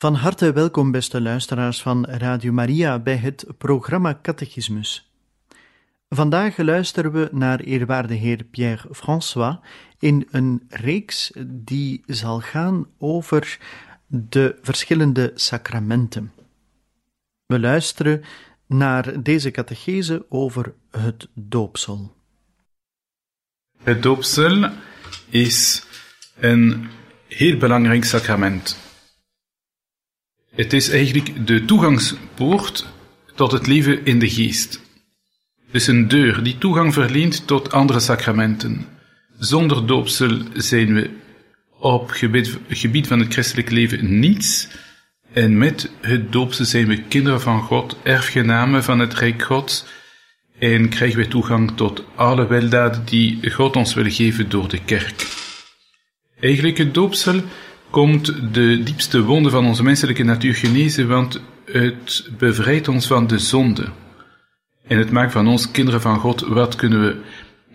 Van harte welkom, beste luisteraars van Radio Maria, bij het programma Catechismus. Vandaag luisteren we naar eerwaarde heer Pierre François in een reeks die zal gaan over de verschillende sacramenten. We luisteren naar deze catechese over het doopsel. Het doopsel is een heel belangrijk sacrament. Het is eigenlijk de toegangspoort tot het leven in de geest. Het is een deur die toegang verleent tot andere sacramenten. Zonder doopsel zijn we op gebied, gebied van het christelijk leven niets. En met het doopsel zijn we kinderen van God, erfgenamen van het Rijk Gods. En krijgen we toegang tot alle weldaden die God ons wil geven door de kerk. Eigenlijk het doopsel komt de diepste wonde van onze menselijke natuur genezen, want het bevrijdt ons van de zonde. En het maakt van ons kinderen van God. Wat kunnen we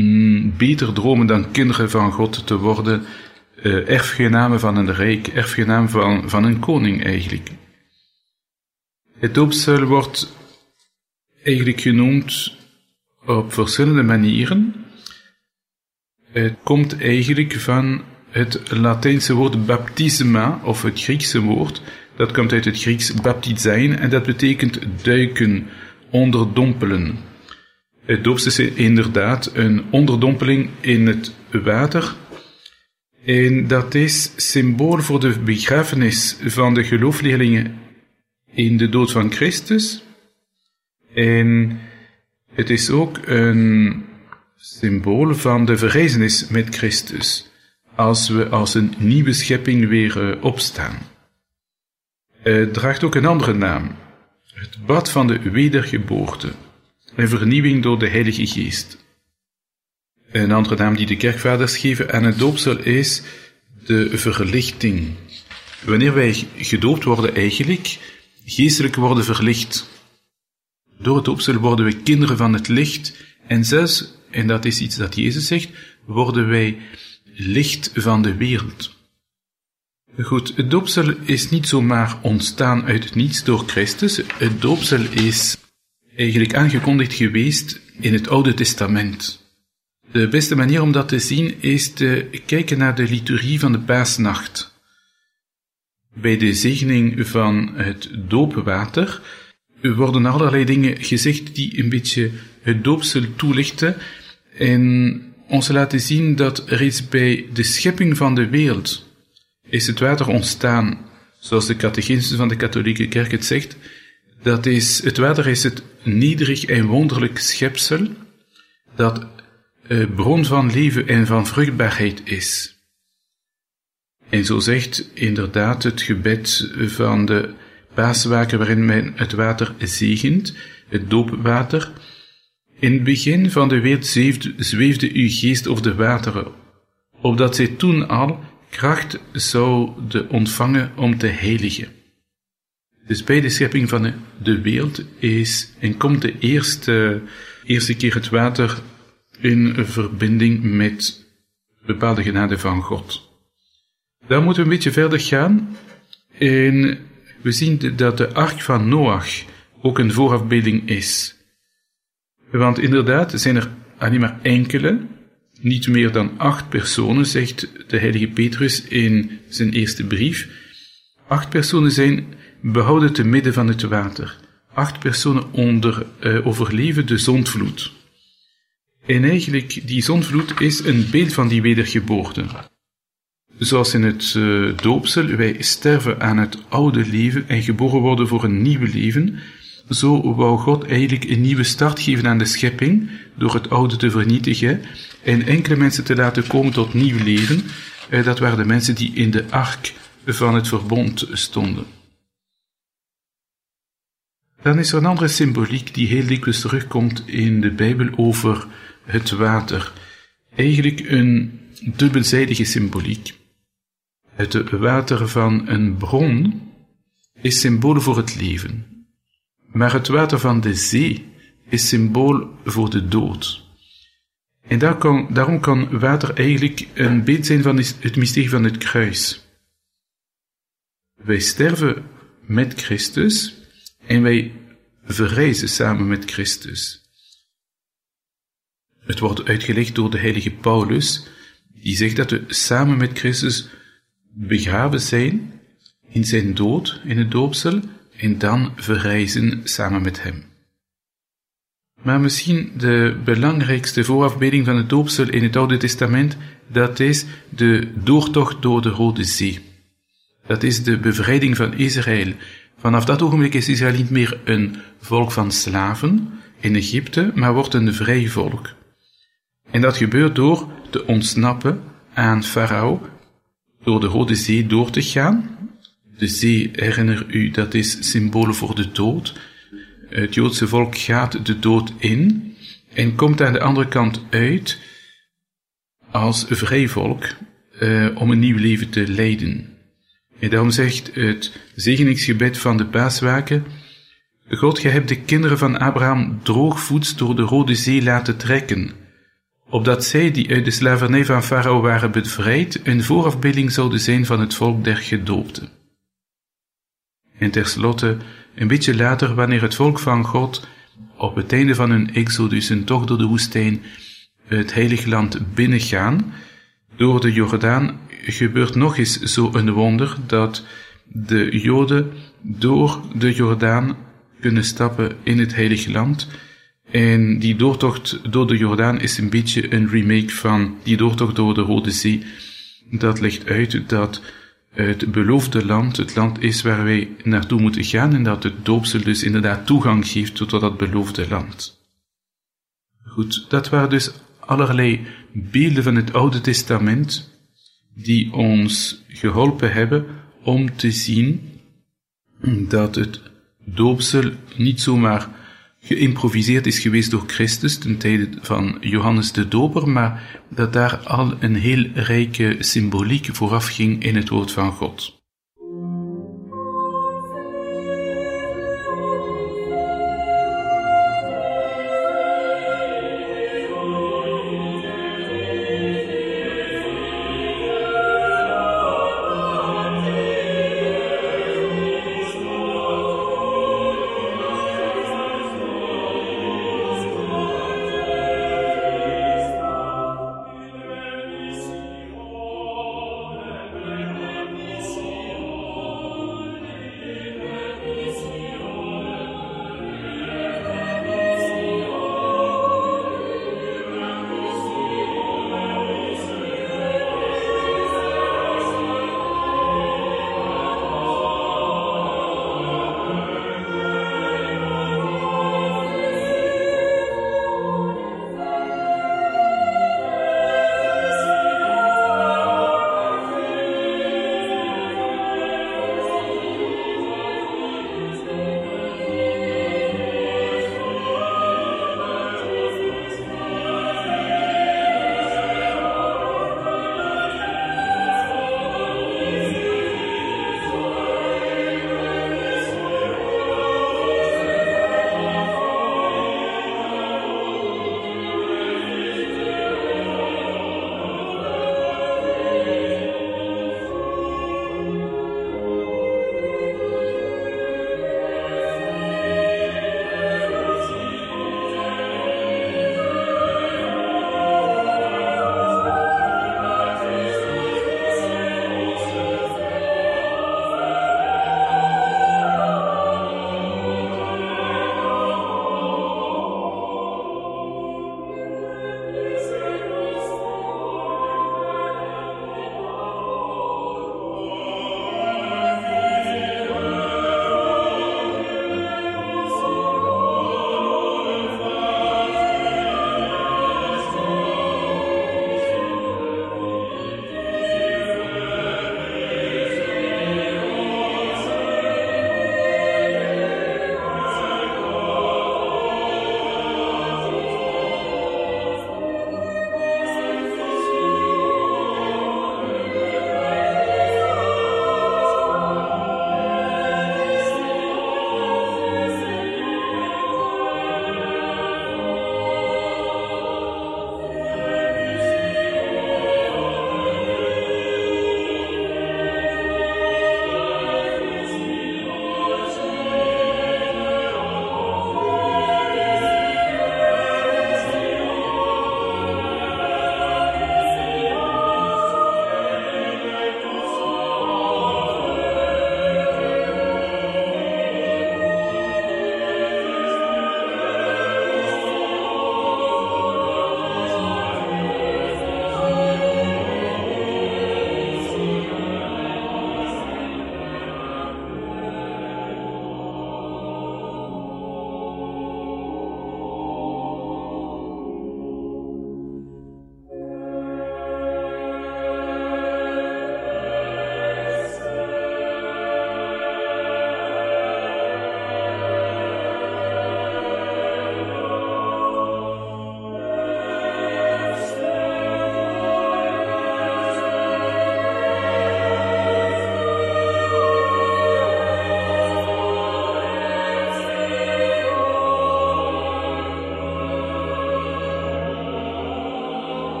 mm, beter dromen dan kinderen van God te worden? Uh, erfgenamen van een rijk, erfgenaam van, van een koning eigenlijk. Het doopsel wordt eigenlijk genoemd op verschillende manieren. Het komt eigenlijk van het Latijnse woord baptisma, of het Griekse woord, dat komt uit het Grieks baptizein en dat betekent duiken, onderdompelen. Het doopsel is inderdaad een onderdompeling in het water. En dat is symbool voor de begrafenis van de geloofleerlingen in de dood van Christus. En het is ook een symbool van de verrijzenis met Christus als we als een nieuwe schepping weer uh, opstaan. Het draagt ook een andere naam. Het bad van de wedergeboorte. Een vernieuwing door de Heilige Geest. Een andere naam die de kerkvaders geven aan het doopsel is de verlichting. Wanneer wij gedoopt worden eigenlijk, geestelijk worden verlicht. Door het doopsel worden we kinderen van het licht en zelfs, en dat is iets dat Jezus zegt, worden wij licht van de wereld. Goed, het doopsel is niet zomaar ontstaan uit niets door Christus. Het doopsel is eigenlijk aangekondigd geweest in het Oude Testament. De beste manier om dat te zien is te kijken naar de liturgie van de paasnacht. Bij de zegening van het doopwater worden allerlei dingen gezegd die een beetje het doopsel toelichten en ons laten zien dat reeds bij de schepping van de wereld is het water ontstaan, zoals de catechismus van de katholieke kerk het zegt, dat is, het water is het nederig en wonderlijk schepsel dat eh, bron van leven en van vruchtbaarheid is. En zo zegt inderdaad het gebed van de paaswaker waarin men het water zegent, het doopwater, in het begin van de wereld zweefde uw geest over de wateren, opdat zij toen al kracht zouden ontvangen om te heiligen. Dus bij de schepping van de wereld is en komt de eerste, eerste keer het water in verbinding met bepaalde genade van God. Dan moeten we een beetje verder gaan. En we zien dat de ark van Noach ook een voorafbeelding is. Want inderdaad, zijn er alleen maar enkele, niet meer dan acht personen, zegt de heilige Petrus in zijn eerste brief. Acht personen zijn behouden te midden van het water. Acht personen onder, uh, overleven de zondvloed. En eigenlijk, die zondvloed is een beeld van die wedergeboorte. Zoals in het uh, doopsel wij sterven aan het oude leven en geboren worden voor een nieuw leven, zo wou God eigenlijk een nieuwe start geven aan de schepping door het oude te vernietigen en enkele mensen te laten komen tot nieuw leven. Uh, dat waren de mensen die in de ark van het verbond stonden. Dan is er een andere symboliek die heel dikwijls terugkomt in de Bijbel over het water. Eigenlijk een dubbelzijdige symboliek. Het water van een bron is symbool voor het leven. Maar het water van de zee is symbool voor de dood. En daarom kan water eigenlijk een beeld zijn van het mysterie van het kruis. Wij sterven met Christus en wij verrijzen samen met Christus. Het wordt uitgelegd door de heilige Paulus, die zegt dat we samen met Christus begraven zijn in zijn dood, in het doopsel, en dan verrijzen samen met hem. Maar misschien de belangrijkste voorafbeelding van het doopsel in het Oude Testament, dat is de doortocht door de Rode Zee. Dat is de bevrijding van Israël. Vanaf dat ogenblik is Israël niet meer een volk van slaven in Egypte, maar wordt een vrij volk. En dat gebeurt door te ontsnappen aan Farao, door de Rode Zee door te gaan. De zee, herinner u, dat is symbool voor de dood. Het Joodse volk gaat de dood in en komt aan de andere kant uit als vrij volk uh, om een nieuw leven te leiden. En daarom zegt het zegeningsgebed van de paaswaken, God, gij hebt de kinderen van Abraham droogvoets door de Rode Zee laten trekken, opdat zij, die uit de slavernij van Farao waren bevrijd, een voorafbeelding zouden zijn van het volk der gedoopten. En tenslotte, een beetje later, wanneer het volk van God op het einde van hun exodus, een tocht door de woestijn, het heilige land binnengaan, door de Jordaan gebeurt nog eens zo'n wonder dat de Joden door de Jordaan kunnen stappen in het heilige land. En die doortocht door de Jordaan is een beetje een remake van die doortocht door de Rode Zee. Dat legt uit dat het beloofde land het land is waar wij naartoe moeten gaan en dat het doopsel dus inderdaad toegang geeft tot dat beloofde land. Goed, dat waren dus allerlei beelden van het Oude Testament die ons geholpen hebben om te zien dat het doopsel niet zomaar geïmproviseerd is geweest door Christus ten tijde van Johannes de Doper, maar dat daar al een heel rijke symboliek vooraf ging in het woord van God.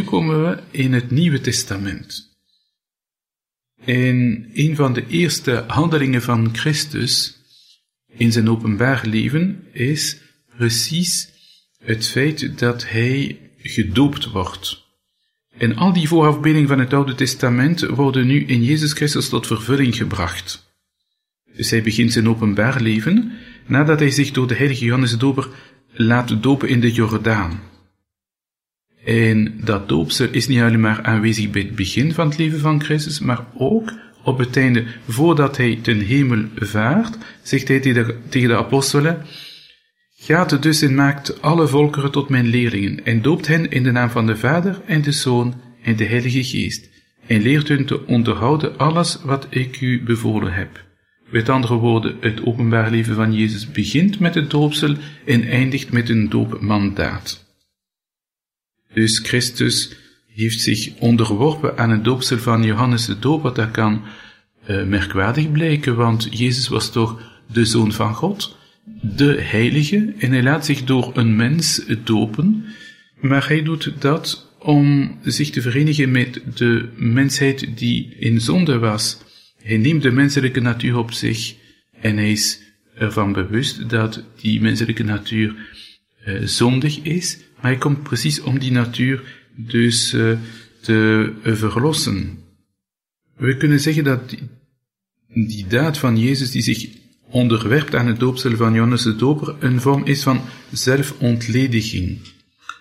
Nu komen we in het Nieuwe Testament. In een van de eerste handelingen van Christus in zijn openbaar leven is precies het feit dat hij gedoopt wordt. En al die voorafbeeldingen van het Oude Testament worden nu in Jezus Christus tot vervulling gebracht. Dus hij begint zijn openbaar leven nadat hij zich door de heilige Johannes de Doper laat dopen in de Jordaan. En dat doopsel is niet alleen maar aanwezig bij het begin van het leven van Christus, maar ook op het einde, voordat hij ten hemel vaart, zegt hij tegen de apostelen, Gaat dus en maakt alle volkeren tot mijn leerlingen, en doopt hen in de naam van de Vader en de Zoon en de Heilige Geest, en leert hun te onderhouden alles wat ik u bevolen heb. Met andere woorden, het openbaar leven van Jezus begint met het doopsel en eindigt met een doopmandaat. Dus Christus heeft zich onderworpen aan het doopsel van Johannes de Doper. Dat kan uh, merkwaardig blijken, want Jezus was toch de Zoon van God, de Heilige, en hij laat zich door een mens dopen, maar hij doet dat om zich te verenigen met de mensheid die in zonde was. Hij neemt de menselijke natuur op zich en hij is ervan bewust dat die menselijke natuur uh, zondig is, maar hij komt precies om die natuur dus uh, te verlossen. We kunnen zeggen dat die, die daad van Jezus die zich onderwerpt aan het doopsel van Johannes de Doper een vorm is van zelfontlediging.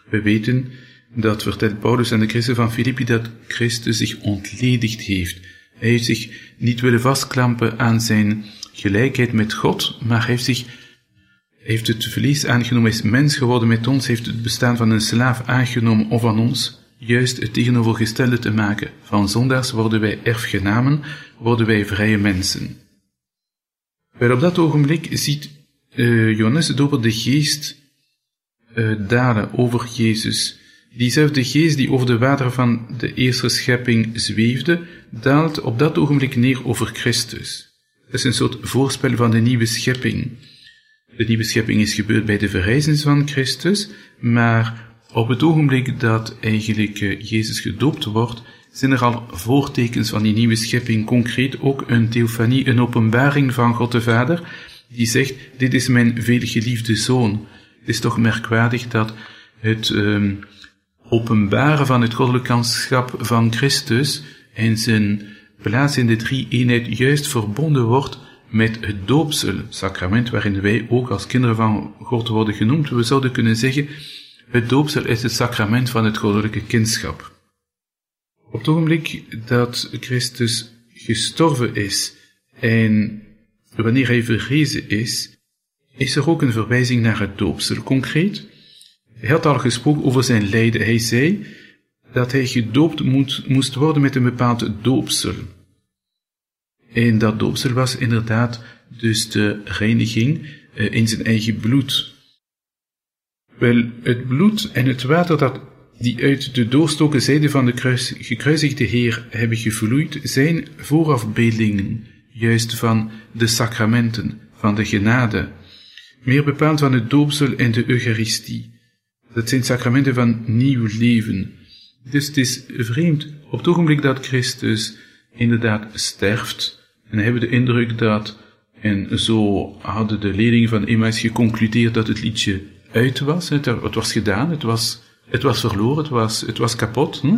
We weten, dat vertelt Paulus aan de christen van Filippi, dat Christus zich ontledigd heeft. Hij heeft zich niet willen vastklampen aan zijn gelijkheid met God, maar hij heeft zich heeft het verlies aangenomen, is mens geworden met ons, heeft het bestaan van een slaaf aangenomen om van ons juist het tegenovergestelde te maken. Van zondaars worden wij erfgenamen, worden wij vrije mensen. Wel op dat ogenblik ziet uh, Johannes Doper de geest uh, dalen over Jezus. Diezelfde geest die over de wateren van de eerste schepping zweefde, daalt op dat ogenblik neer over Christus. Dat is een soort voorspel van de nieuwe schepping. De nieuwe schepping is gebeurd bij de verrijzenis van Christus, maar op het ogenblik dat eigenlijk eh, Jezus gedoopt wordt, zijn er al voortekens van die nieuwe schepping, concreet ook een theofanie, een openbaring van God de Vader, die zegt, dit is mijn veelgeliefde zoon. Het is toch merkwaardig dat het um, openbaren van het goddelijkschap van Christus en zijn plaats in de drie eenheid juist verbonden wordt met het doopsel, sacrament waarin wij ook als kinderen van God worden genoemd. We zouden kunnen zeggen, het doopsel is het sacrament van het goddelijke kindschap. Op het ogenblik dat Christus gestorven is en wanneer hij verrezen is, is er ook een verwijzing naar het doopsel. Concreet, hij had al gesproken over zijn lijden. Hij zei dat hij gedoopt moest worden met een bepaald doopsel. En dat doopsel was inderdaad dus de reiniging uh, in zijn eigen bloed. Wel, het bloed en het water dat die uit de doorstoken zijde van de kruis, gekruisigde Heer hebben gevloeid, zijn voorafbeeldingen, juist van de sacramenten, van de genade, meer bepaald van het doopsel en de Eucharistie. Dat zijn sacramenten van nieuw leven. Dus het is vreemd, op het ogenblik dat Christus inderdaad sterft, en hebben de indruk dat, en zo hadden de leerlingen van Emmaus geconcludeerd dat het liedje uit was, het, het was gedaan, het was, het was verloren, het was, het was kapot. Hm?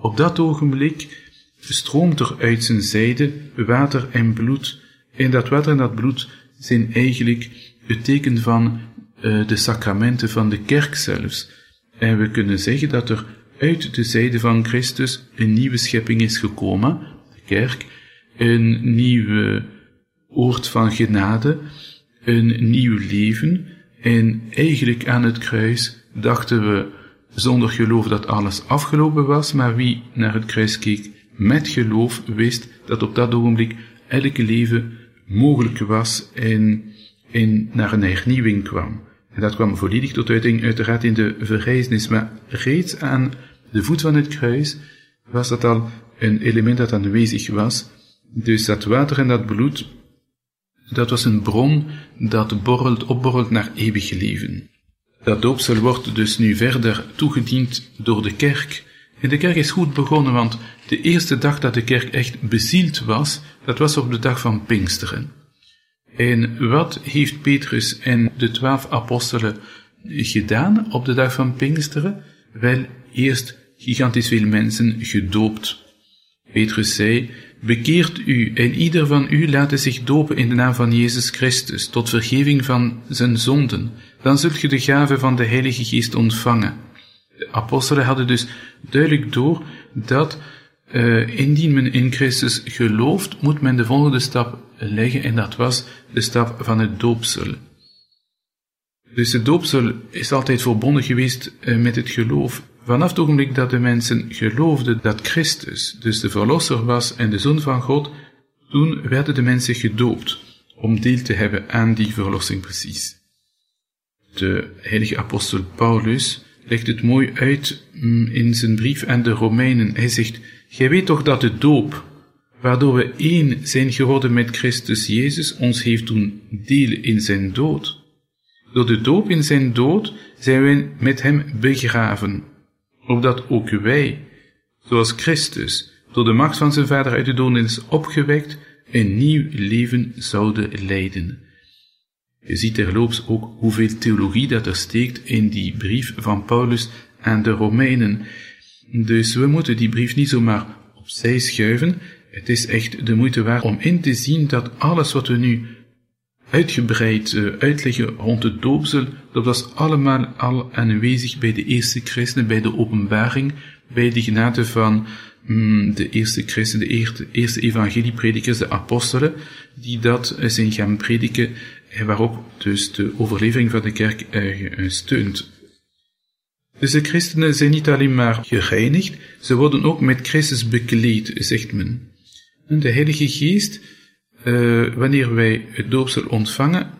Op dat ogenblik stroomt er uit zijn zijde water en bloed, en dat water en dat bloed zijn eigenlijk het teken van uh, de sacramenten van de kerk zelfs. En we kunnen zeggen dat er uit de zijde van Christus een nieuwe schepping is gekomen, de kerk, een nieuwe oord van genade, een nieuw leven. En eigenlijk aan het kruis dachten we zonder geloof dat alles afgelopen was, maar wie naar het kruis keek met geloof wist dat op dat ogenblik elke leven mogelijk was en, en naar een hernieuwing kwam. En dat kwam volledig tot uiting uiteraard in de verrijzenis, maar reeds aan de voet van het kruis was dat al een element dat aanwezig was, dus dat water en dat bloed, dat was een bron dat borrelt, opborrelt naar eeuwig leven. Dat doopsel wordt dus nu verder toegediend door de kerk. En de kerk is goed begonnen, want de eerste dag dat de kerk echt bezield was, dat was op de dag van Pinksteren. En wat heeft Petrus en de twaalf apostelen gedaan op de dag van Pinksteren? Wel, eerst gigantisch veel mensen gedoopt. Petrus zei, bekeert u en ieder van u laat zich dopen in de naam van Jezus Christus, tot vergeving van zijn zonden. Dan zult je de gave van de Heilige Geest ontvangen. De apostelen hadden dus duidelijk door dat uh, indien men in Christus gelooft, moet men de volgende stap leggen en dat was de stap van het doopsel. Dus het doopsel is altijd verbonden geweest uh, met het geloof. Vanaf het ogenblik dat de mensen geloofden dat Christus dus de Verlosser was en de Zoon van God, toen werden de mensen gedoopt om deel te hebben aan die verlossing precies. De heilige apostel Paulus legt het mooi uit mm, in zijn brief aan de Romeinen. Hij zegt, Gij weet toch dat de doop, waardoor we één zijn geworden met Christus Jezus, ons heeft doen deel in zijn dood. Door de doop in zijn dood zijn wij met hem begraven, opdat ook wij, zoals Christus, door de macht van zijn Vader uit de doden is opgewekt, een nieuw leven zouden leiden. Je ziet terloops ook hoeveel theologie dat er steekt in die brief van Paulus aan de Romeinen. Dus we moeten die brief niet zomaar opzij schuiven. Het is echt de moeite waard om in te zien dat alles wat we nu uitgebreid uh, uitleggen rond het doopsel, dat was allemaal al aanwezig bij de eerste christenen, bij de openbaring, bij de genade van mm, de eerste christenen, de eerste, evangeliepredikers, de apostelen, die dat uh, zijn gaan prediken, en waarop dus de overlevering van de kerk uh, steunt. Dus de christenen zijn niet alleen maar gereinigd, ze worden ook met Christus bekleed, zegt men. En de Heilige Geest, uh, wanneer wij het doopsel ontvangen,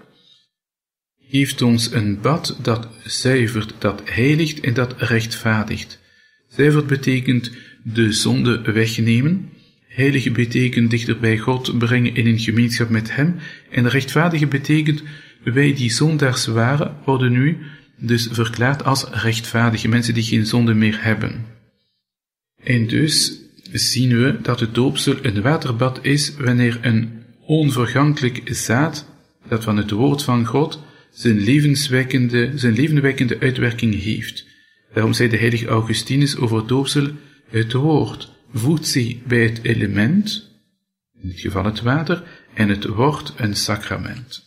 geeft ons een bad dat zuivert, dat heiligt en dat rechtvaardigt. Zuivert betekent de zonde wegnemen, heilige betekent dichter bij God brengen in een gemeenschap met Hem, en rechtvaardige betekent wij die zondaars waren, worden nu dus verklaard als rechtvaardige mensen die geen zonde meer hebben. En dus zien we dat het doopsel een waterbad is wanneer een onvergankelijk zaad, dat van het woord van God, zijn levenswekkende, zijn levenwekkende uitwerking heeft. Daarom zei de heilige Augustinus over het doopsel, het woord voegt zich bij het element, in dit geval het water, en het wordt een sacrament.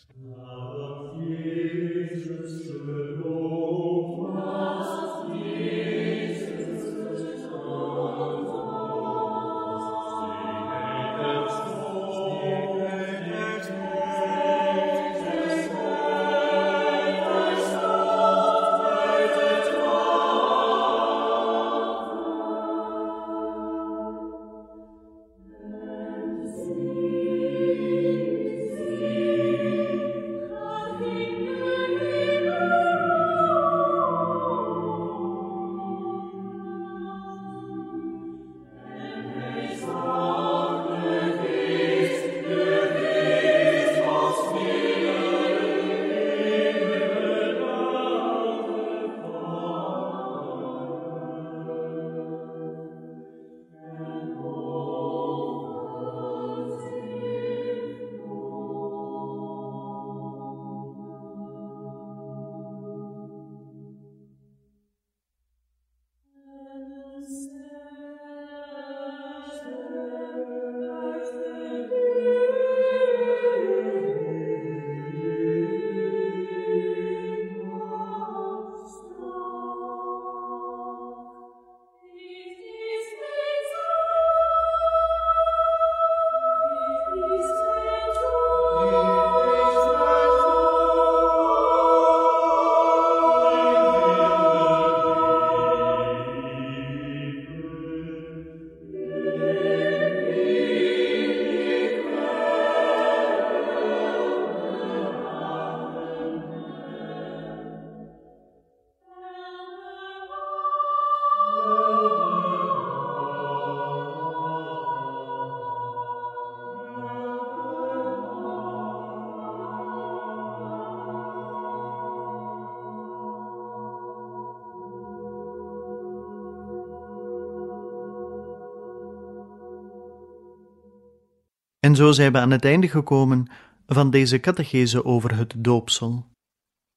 Zo zijn we aan het einde gekomen van deze catechese over het doopsel.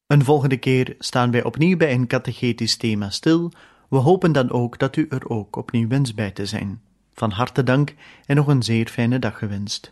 Een volgende keer staan wij opnieuw bij een catechetisch thema stil. We hopen dan ook dat u er ook opnieuw wens bij te zijn. Van harte dank en nog een zeer fijne dag gewenst.